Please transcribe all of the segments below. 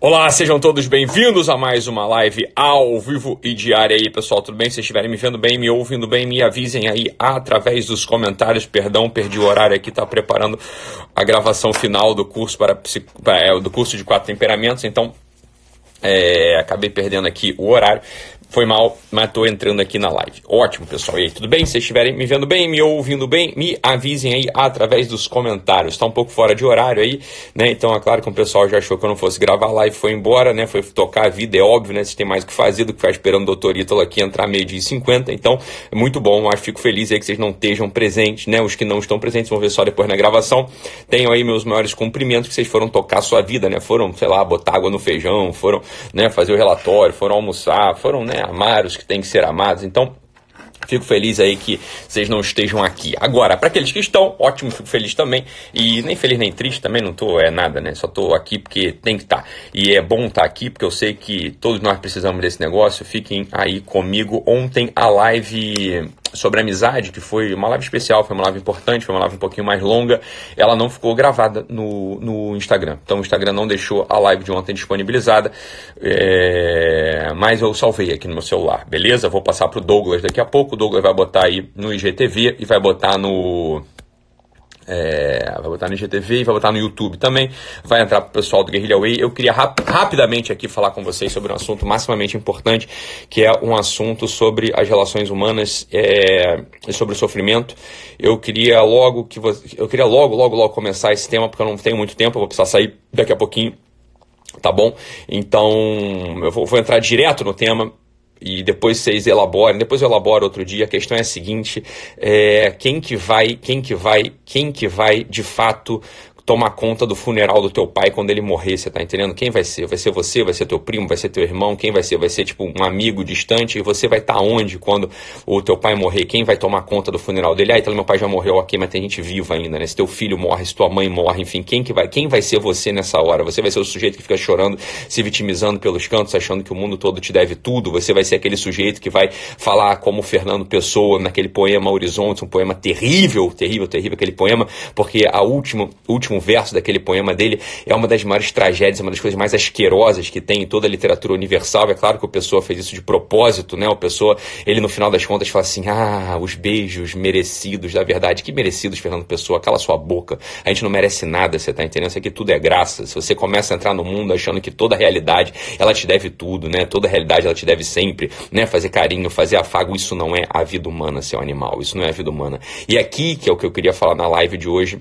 Olá, sejam todos bem-vindos a mais uma live ao vivo e diária aí, pessoal. Tudo bem? Se estiverem me vendo bem, me ouvindo bem, me avisem aí através dos comentários. Perdão, perdi o horário aqui, tá preparando a gravação final do curso para, é, do curso de quatro temperamentos, então é, acabei perdendo aqui o horário. Foi mal, mas tô entrando aqui na live. Ótimo, pessoal. E aí, tudo bem? Se estiverem me vendo bem, me ouvindo bem, me avisem aí através dos comentários. Está um pouco fora de horário aí, né? Então é claro que o pessoal já achou que eu não fosse gravar a live, foi embora, né? Foi tocar a vida, é óbvio, né? Se tem mais o que fazer do que ficar esperando o doutor Ítalo aqui entrar meio-dia e 50. Então, é muito bom, acho fico feliz aí que vocês não estejam presentes, né? Os que não estão presentes vão ver só depois na gravação. Tenham aí meus maiores cumprimentos que vocês foram tocar a sua vida, né? Foram, sei lá, botar água no feijão, foram, né, fazer o relatório, foram almoçar, foram, né, amar os que têm que ser amados. Então, Fico feliz aí que vocês não estejam aqui. Agora, para aqueles que estão, ótimo, fico feliz também. E nem feliz nem triste também, não tô, é nada, né? Só tô aqui porque tem que estar. Tá. E é bom estar tá aqui porque eu sei que todos nós precisamos desse negócio. Fiquem aí comigo. Ontem a live sobre amizade, que foi uma live especial, foi uma live importante, foi uma live um pouquinho mais longa, ela não ficou gravada no, no Instagram. Então o Instagram não deixou a live de ontem disponibilizada, é... mas eu salvei aqui no meu celular, beleza? Vou passar para o Douglas daqui a pouco, o Douglas vai botar aí no IGTV e vai botar no é, vai botar no IGTV vai botar no YouTube também. Vai entrar para o pessoal do Guerrilla Way. Eu queria rap rapidamente aqui falar com vocês sobre um assunto maximamente importante, que é um assunto sobre as relações humanas é, e sobre o sofrimento. Eu queria logo que eu queria logo, logo, logo começar esse tema, porque eu não tenho muito tempo, eu vou precisar sair daqui a pouquinho. Tá bom? Então, eu vou, vou entrar direto no tema e depois vocês elaborem, depois eu elaboro outro dia. A questão é a seguinte: é, quem que vai, quem que vai, quem que vai de fato tomar conta do funeral do teu pai quando ele morrer, você tá entendendo? Quem vai ser? Vai ser você, vai ser teu primo, vai ser teu irmão, quem vai ser? Vai ser tipo um amigo distante e você vai estar tá onde quando o teu pai morrer? Quem vai tomar conta do funeral dele? Ah, então meu pai já morreu, ok, mas tem gente viva ainda, né? Se teu filho morre, se tua mãe morre, enfim, quem que vai? Quem vai ser você nessa hora? Você vai ser o sujeito que fica chorando, se vitimizando pelos cantos, achando que o mundo todo te deve tudo? Você vai ser aquele sujeito que vai falar como Fernando Pessoa naquele poema Horizonte, um poema terrível, terrível, terrível aquele poema, porque a último, último último verso daquele poema dele é uma das maiores tragédias, uma das coisas mais asquerosas que tem em toda a literatura universal. É claro que o Pessoa fez isso de propósito, né? O Pessoa, ele no final das contas fala assim: ah, os beijos merecidos da verdade. Que merecidos, Fernando Pessoa? Cala sua boca. A gente não merece nada, você tá entendendo? Isso aqui tudo é graça. Se você começa a entrar no mundo achando que toda a realidade ela te deve tudo, né? Toda a realidade ela te deve sempre, né? Fazer carinho, fazer afago, isso não é a vida humana, seu animal. Isso não é a vida humana. E aqui, que é o que eu queria falar na live de hoje,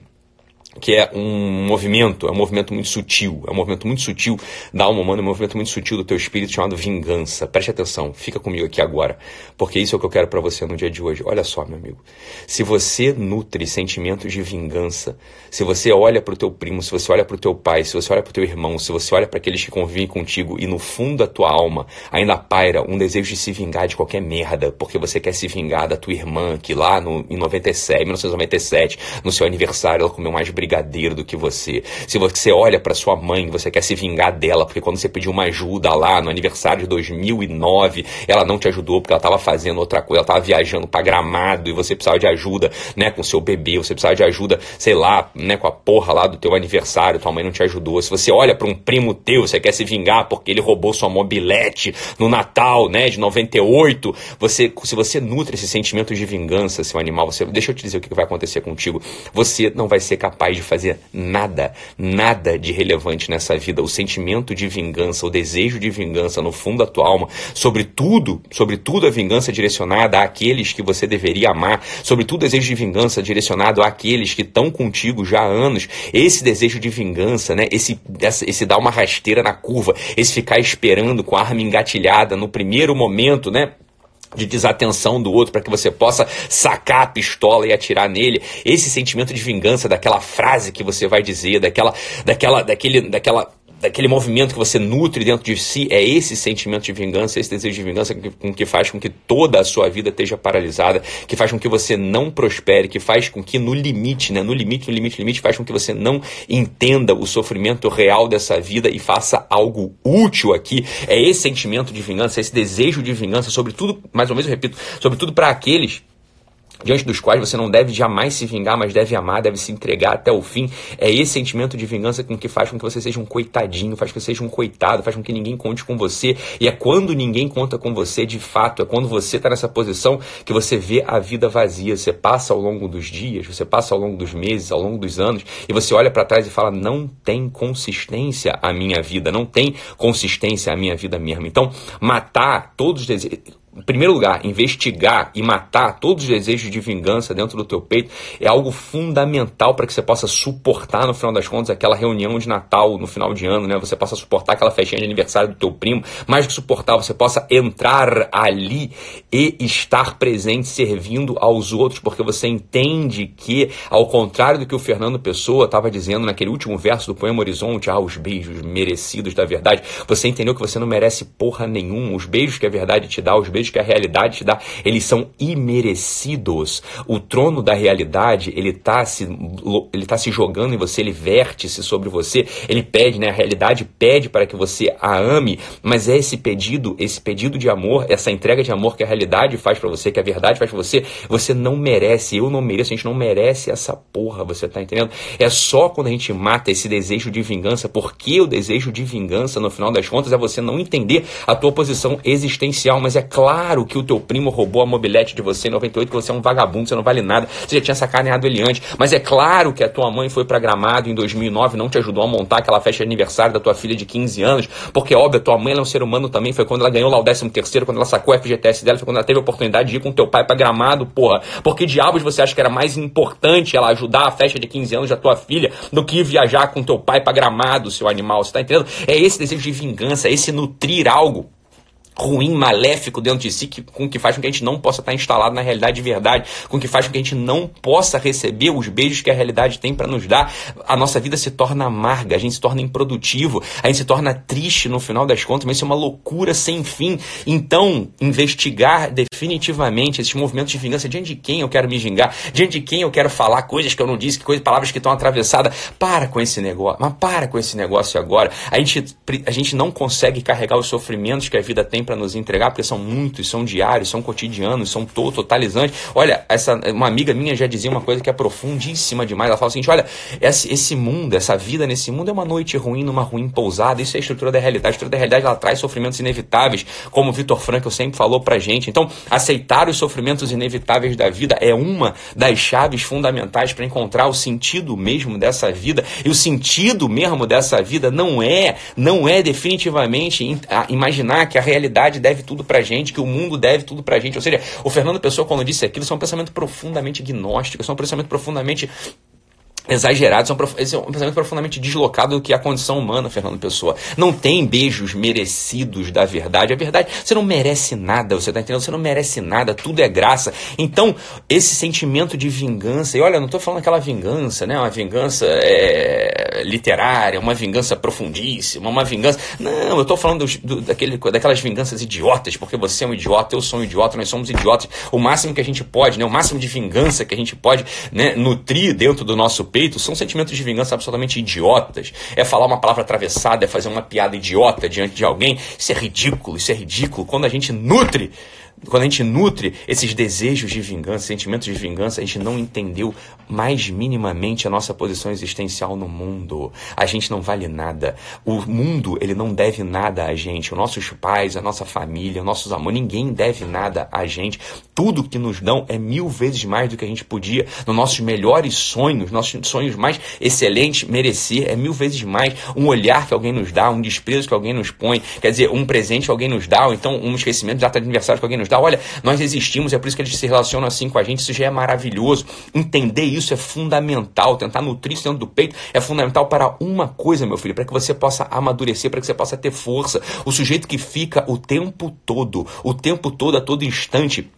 que é um movimento, é um movimento muito sutil, é um movimento muito sutil da alma humana, é um movimento muito sutil do teu espírito chamado vingança. Preste atenção, fica comigo aqui agora, porque isso é o que eu quero para você no dia de hoje. Olha só, meu amigo, se você nutre sentimentos de vingança, se você olha para o teu primo, se você olha para o teu pai, se você olha para o teu irmão, se você olha para aqueles que convivem contigo e no fundo da tua alma ainda paira um desejo de se vingar de qualquer merda, porque você quer se vingar da tua irmã que lá no, em 97, 1997, no seu aniversário, ela comeu mais brigadeiro do que você. Se você olha para sua mãe, você quer se vingar dela, porque quando você pediu uma ajuda lá no aniversário de 2009, ela não te ajudou porque ela estava fazendo outra coisa, ela estava viajando para Gramado e você precisava de ajuda, né, com seu bebê, você precisava de ajuda, sei lá, né, com a porra lá do teu aniversário, tua mãe não te ajudou. Se você olha para um primo teu, você quer se vingar porque ele roubou sua mobilete no Natal, né, de 98, você, se você nutre esse sentimento de vingança, seu animal, você, deixa eu te dizer o que vai acontecer contigo. Você não vai ser capaz de fazer nada, nada de relevante nessa vida. O sentimento de vingança, o desejo de vingança no fundo da tua alma, sobretudo, sobretudo a vingança direcionada àqueles que você deveria amar, sobretudo o desejo de vingança direcionado àqueles que estão contigo já há anos. Esse desejo de vingança, né? Esse, esse dar uma rasteira na curva, esse ficar esperando com a arma engatilhada no primeiro momento, né? De desatenção do outro para que você possa sacar a pistola e atirar nele. Esse sentimento de vingança daquela frase que você vai dizer, daquela daquela daquele daquela daquele movimento que você nutre dentro de si, é esse sentimento de vingança, esse desejo de vingança que, que faz com que toda a sua vida esteja paralisada, que faz com que você não prospere, que faz com que no limite, né, no limite, no limite, no limite, faz com que você não entenda o sofrimento real dessa vida e faça algo útil aqui. É esse sentimento de vingança, esse desejo de vingança, sobretudo, mais ou menos eu repito, sobretudo para aqueles diante dos quais você não deve jamais se vingar, mas deve amar, deve se entregar até o fim. É esse sentimento de vingança com que faz com que você seja um coitadinho, faz com que você seja um coitado, faz com que ninguém conte com você. E é quando ninguém conta com você, de fato, é quando você está nessa posição que você vê a vida vazia. Você passa ao longo dos dias, você passa ao longo dos meses, ao longo dos anos, e você olha para trás e fala: não tem consistência a minha vida, não tem consistência a minha vida mesmo. Então, matar todos os desejos em primeiro lugar, investigar e matar todos os desejos de vingança dentro do teu peito é algo fundamental para que você possa suportar, no final das contas, aquela reunião de Natal no final de ano, né? Você possa suportar aquela festinha de aniversário do teu primo, mais que suportar, você possa entrar ali e estar presente servindo aos outros, porque você entende que, ao contrário do que o Fernando Pessoa estava dizendo naquele último verso do poema Horizonte, ah, os beijos merecidos da verdade, você entendeu que você não merece porra nenhuma, os beijos que a verdade te dá, os beijos que a realidade te dá, eles são imerecidos. O trono da realidade, ele está se, ele tá se jogando em você, ele verte-se sobre você, ele pede, né? A realidade pede para que você a ame, mas é esse pedido, esse pedido de amor, essa entrega de amor que a realidade faz para você, que a verdade faz para você, você não merece, eu não mereço, a gente não merece essa porra, você tá entendendo? É só quando a gente mata esse desejo de vingança, porque o desejo de vingança, no final das contas, é você não entender a tua posição existencial, mas é claro claro que o teu primo roubou a mobilete de você em 98, que você é um vagabundo, você não vale nada, você já tinha sacaneado ele antes. Mas é claro que a tua mãe foi pra Gramado em 2009 não te ajudou a montar aquela festa de aniversário da tua filha de 15 anos, porque, óbvio, a tua mãe é um ser humano também, foi quando ela ganhou lá o 13 terceiro, quando ela sacou o FGTS dela, foi quando ela teve a oportunidade de ir com teu pai pra Gramado, porra. Porque diabos você acha que era mais importante ela ajudar a festa de 15 anos da tua filha do que viajar com teu pai pra Gramado, seu animal, você tá entendendo? É esse desejo de vingança, é esse nutrir algo ruim, maléfico dentro de si, que, com que faz com que a gente não possa estar instalado na realidade de verdade, com que faz com que a gente não possa receber os beijos que a realidade tem para nos dar, a nossa vida se torna amarga, a gente se torna improdutivo, a gente se torna triste no final das contas, mas isso é uma loucura sem fim. Então, investigar definitivamente esses movimentos de vingança, diante de quem eu quero me vingar, diante de quem eu quero falar coisas que eu não disse, coisas, palavras que estão atravessadas, para com esse negócio, mas para com esse negócio agora. A gente, a gente não consegue carregar os sofrimentos que a vida tem para nos entregar, porque são muitos, são diários, são cotidianos, são totalizantes. Olha, essa uma amiga minha já dizia uma coisa que é profundíssima demais. Ela fala o seguinte: olha, esse, esse mundo, essa vida nesse mundo é uma noite ruim numa ruim pousada. Isso é a estrutura da realidade. A estrutura da realidade ela traz sofrimentos inevitáveis, como o Vitor Frankl sempre falou pra gente. Então, aceitar os sofrimentos inevitáveis da vida é uma das chaves fundamentais para encontrar o sentido mesmo dessa vida. E o sentido mesmo dessa vida não é, não é definitivamente imaginar que a realidade deve tudo pra gente, que o mundo deve tudo pra gente. Ou seja, o Fernando Pessoa, quando disse aquilo, isso é um pensamento profundamente gnóstico, isso é um pensamento profundamente exagerados, esse é um pensamento profundamente deslocado do que é a condição humana, Fernando Pessoa. Não tem beijos merecidos da verdade. A verdade, você não merece nada, você tá entendendo? Você não merece nada, tudo é graça. Então, esse sentimento de vingança, e olha, não tô falando aquela vingança, né? Uma vingança é, literária, uma vingança profundíssima, uma vingança. Não, eu tô falando do, do, daquele, daquelas vinganças idiotas, porque você é um idiota, eu sou um idiota, nós somos idiotas. O máximo que a gente pode, né? O máximo de vingança que a gente pode né, nutrir dentro do nosso peito são sentimentos de vingança absolutamente idiotas. É falar uma palavra atravessada, é fazer uma piada idiota diante de alguém. Isso é ridículo, isso é ridículo. Quando a gente nutre quando a gente nutre esses desejos de vingança, sentimentos de vingança, a gente não entendeu mais minimamente a nossa posição existencial no mundo. A gente não vale nada. O mundo, ele não deve nada a gente. Os nossos pais, a nossa família, nossos amores, ninguém deve nada a gente. Tudo que nos dão é mil vezes mais do que a gente podia, nos nossos melhores sonhos, nossos sonhos mais excelentes, merecer. É mil vezes mais um olhar que alguém nos dá, um desprezo que alguém nos põe, quer dizer, um presente que alguém nos dá, ou então um esquecimento de data de aniversário que alguém nos Olha, nós existimos, é por isso que eles se relacionam assim com a gente, isso já é maravilhoso. Entender isso é fundamental, tentar nutrir isso dentro do peito é fundamental para uma coisa, meu filho, para que você possa amadurecer, para que você possa ter força. O sujeito que fica o tempo todo, o tempo todo, a todo instante,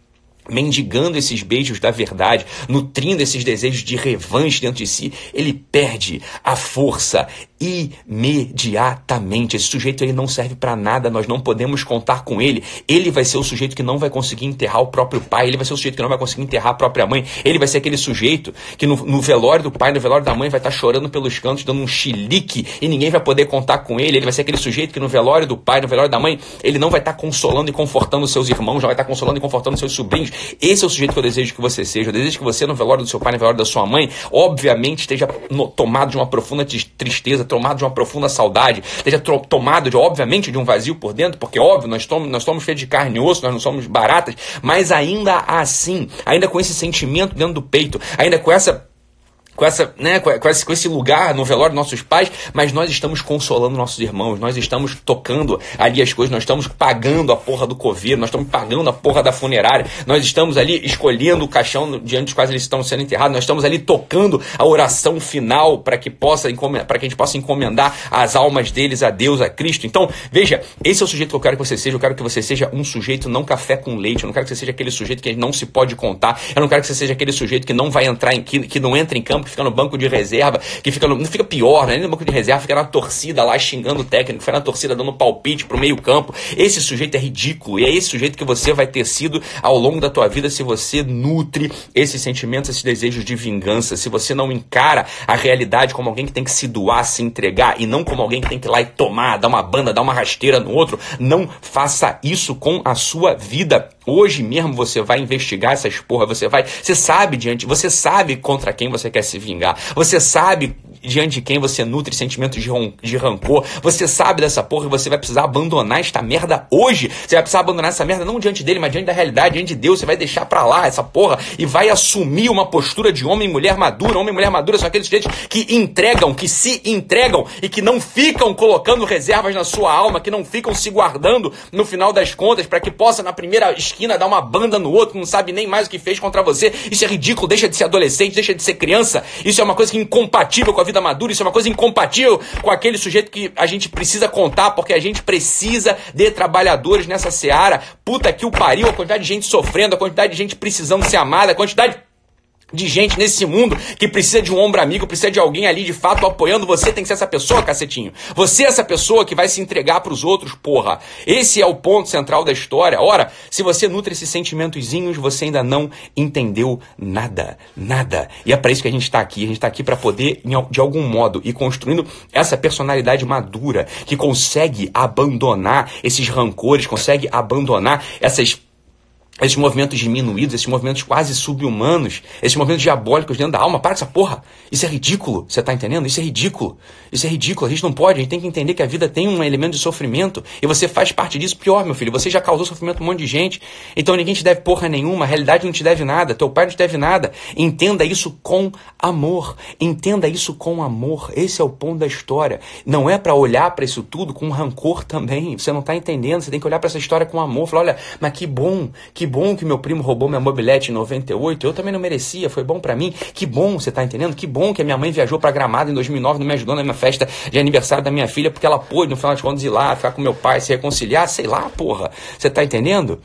mendigando esses beijos da verdade, nutrindo esses desejos de revanche dentro de si, ele perde a força imediatamente. Esse sujeito ele não serve para nada, nós não podemos contar com ele. Ele vai ser o sujeito que não vai conseguir enterrar o próprio pai, ele vai ser o sujeito que não vai conseguir enterrar a própria mãe, ele vai ser aquele sujeito que no, no velório do pai, no velório da mãe vai estar tá chorando pelos cantos, dando um chilique e ninguém vai poder contar com ele. Ele vai ser aquele sujeito que no velório do pai, no velório da mãe, ele não vai estar tá consolando e confortando seus irmãos, já vai estar tá consolando e confortando seus sobrinhos. Esse é o sujeito que eu desejo que você seja. Eu desejo que você no velório do seu pai, no velório da sua mãe, obviamente esteja no, tomado de uma profunda tristeza, tomado de uma profunda saudade, esteja tomado de, obviamente, de um vazio por dentro, porque óbvio, nós somos, nós somos feitos de carne e osso, nós não somos baratas, mas ainda assim, ainda com esse sentimento dentro do peito, ainda com essa com, essa, né, com, esse, com esse lugar no velório dos nossos pais, mas nós estamos consolando nossos irmãos, nós estamos tocando ali as coisas, nós estamos pagando a porra do coveiro, nós estamos pagando a porra da funerária, nós estamos ali escolhendo o caixão diante dos quais eles estão sendo enterrados, nós estamos ali tocando a oração final para que possa para que a gente possa encomendar as almas deles a Deus, a Cristo. Então, veja, esse é o sujeito que eu quero que você seja, eu quero que você seja um sujeito não café com leite, eu não quero que você seja aquele sujeito que não se pode contar, eu não quero que você seja aquele sujeito que não vai entrar em que, que não entra em campo que fica no banco de reserva, que fica no, não fica pior, né? Nem no banco de reserva, fica na torcida lá xingando o técnico, fica na torcida dando palpite pro meio-campo. Esse sujeito é ridículo e é esse sujeito que você vai ter sido ao longo da tua vida se você nutre esses sentimentos, esses desejos de vingança, se você não encara a realidade como alguém que tem que se doar, se entregar e não como alguém que tem que ir lá e tomar, dar uma banda, dar uma rasteira no outro. Não faça isso com a sua vida. Hoje mesmo você vai investigar essas porra, você vai, você sabe diante, você sabe contra quem você quer se vingar. Você sabe diante de quem você nutre sentimentos de, de rancor. Você sabe dessa porra e você vai precisar abandonar esta merda hoje. Você vai precisar abandonar essa merda não diante dele, mas diante da realidade, diante de Deus. Você vai deixar pra lá essa porra e vai assumir uma postura de homem e mulher madura. Homem e mulher madura são aqueles sujeitos que entregam, que se entregam e que não ficam colocando reservas na sua alma, que não ficam se guardando no final das contas para que possa na primeira esquina dar uma banda no outro, não sabe nem mais o que fez contra você. Isso é ridículo, deixa de ser adolescente, deixa de ser criança. Isso é uma coisa que é incompatível com a vida madura, isso é uma coisa incompatível com aquele sujeito que a gente precisa contar, porque a gente precisa de trabalhadores nessa seara. Puta que o pariu, a quantidade de gente sofrendo, a quantidade de gente precisando ser amada, a quantidade de gente nesse mundo que precisa de um ombro amigo, precisa de alguém ali de fato apoiando você, tem que ser essa pessoa, cacetinho. Você é essa pessoa que vai se entregar para os outros, porra. Esse é o ponto central da história. Ora, se você nutre esses sentimentozinhos, você ainda não entendeu nada, nada. E é para isso que a gente está aqui. A gente está aqui para poder, de algum modo, ir construindo essa personalidade madura que consegue abandonar esses rancores, consegue abandonar essas esses movimentos diminuídos, esses movimentos quase subhumanos, esses movimentos diabólicos dentro da alma. Para com essa porra. Isso é ridículo. Você tá entendendo? Isso é ridículo. Isso é ridículo. A gente não pode. A gente tem que entender que a vida tem um elemento de sofrimento. E você faz parte disso. Pior, meu filho. Você já causou sofrimento a um monte de gente. Então ninguém te deve porra nenhuma. A realidade não te deve nada. Teu pai não te deve nada. Entenda isso com amor. Entenda isso com amor. Esse é o ponto da história. Não é para olhar para isso tudo com rancor também. Você não tá entendendo. Você tem que olhar para essa história com amor. Falar, olha, mas que bom, que bom que meu primo roubou minha mobilete em 98, eu também não merecia, foi bom para mim. Que bom, você tá entendendo? Que bom que a minha mãe viajou para Gramado em 2009, não me ajudou na minha festa de aniversário da minha filha, porque ela pôde, no final de contas, ir lá, ficar com meu pai, se reconciliar, sei lá, porra. Você tá entendendo?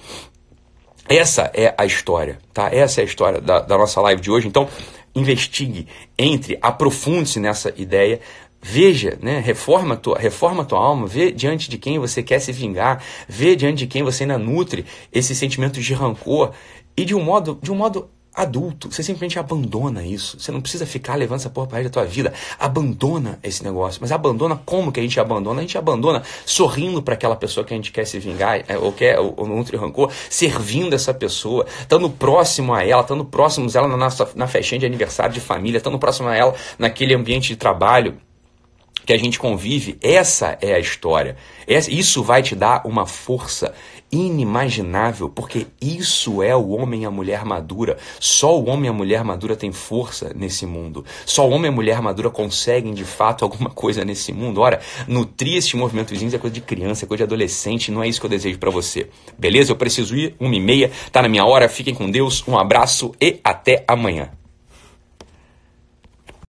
Essa é a história, tá? Essa é a história da, da nossa live de hoje. Então, investigue, entre, aprofunde-se nessa ideia, Veja, né? Reforma tua, reforma tua alma, vê diante de quem você quer se vingar, vê diante de quem você ainda nutre esses sentimentos de rancor e de um modo, de um modo adulto, você simplesmente abandona isso. Você não precisa ficar levando essa porra para da tua vida. Abandona esse negócio. Mas abandona como que a gente abandona? A gente abandona sorrindo para aquela pessoa que a gente quer se vingar, é, ou quer, ou, ou nutre rancor, servindo essa pessoa, estando próximo a ela, estando próximos a ela na nossa na festinha de aniversário de família, estando próximo a ela naquele ambiente de trabalho que a gente convive, essa é a história. Isso vai te dar uma força inimaginável, porque isso é o homem e a mulher madura. Só o homem e a mulher madura tem força nesse mundo. Só o homem e a mulher madura conseguem de fato alguma coisa nesse mundo. Ora, nutrir esses movimentozinhos é coisa de criança, é coisa de adolescente, não é isso que eu desejo para você. Beleza? Eu preciso ir, uma e meia, tá na minha hora. Fiquem com Deus, um abraço e até amanhã.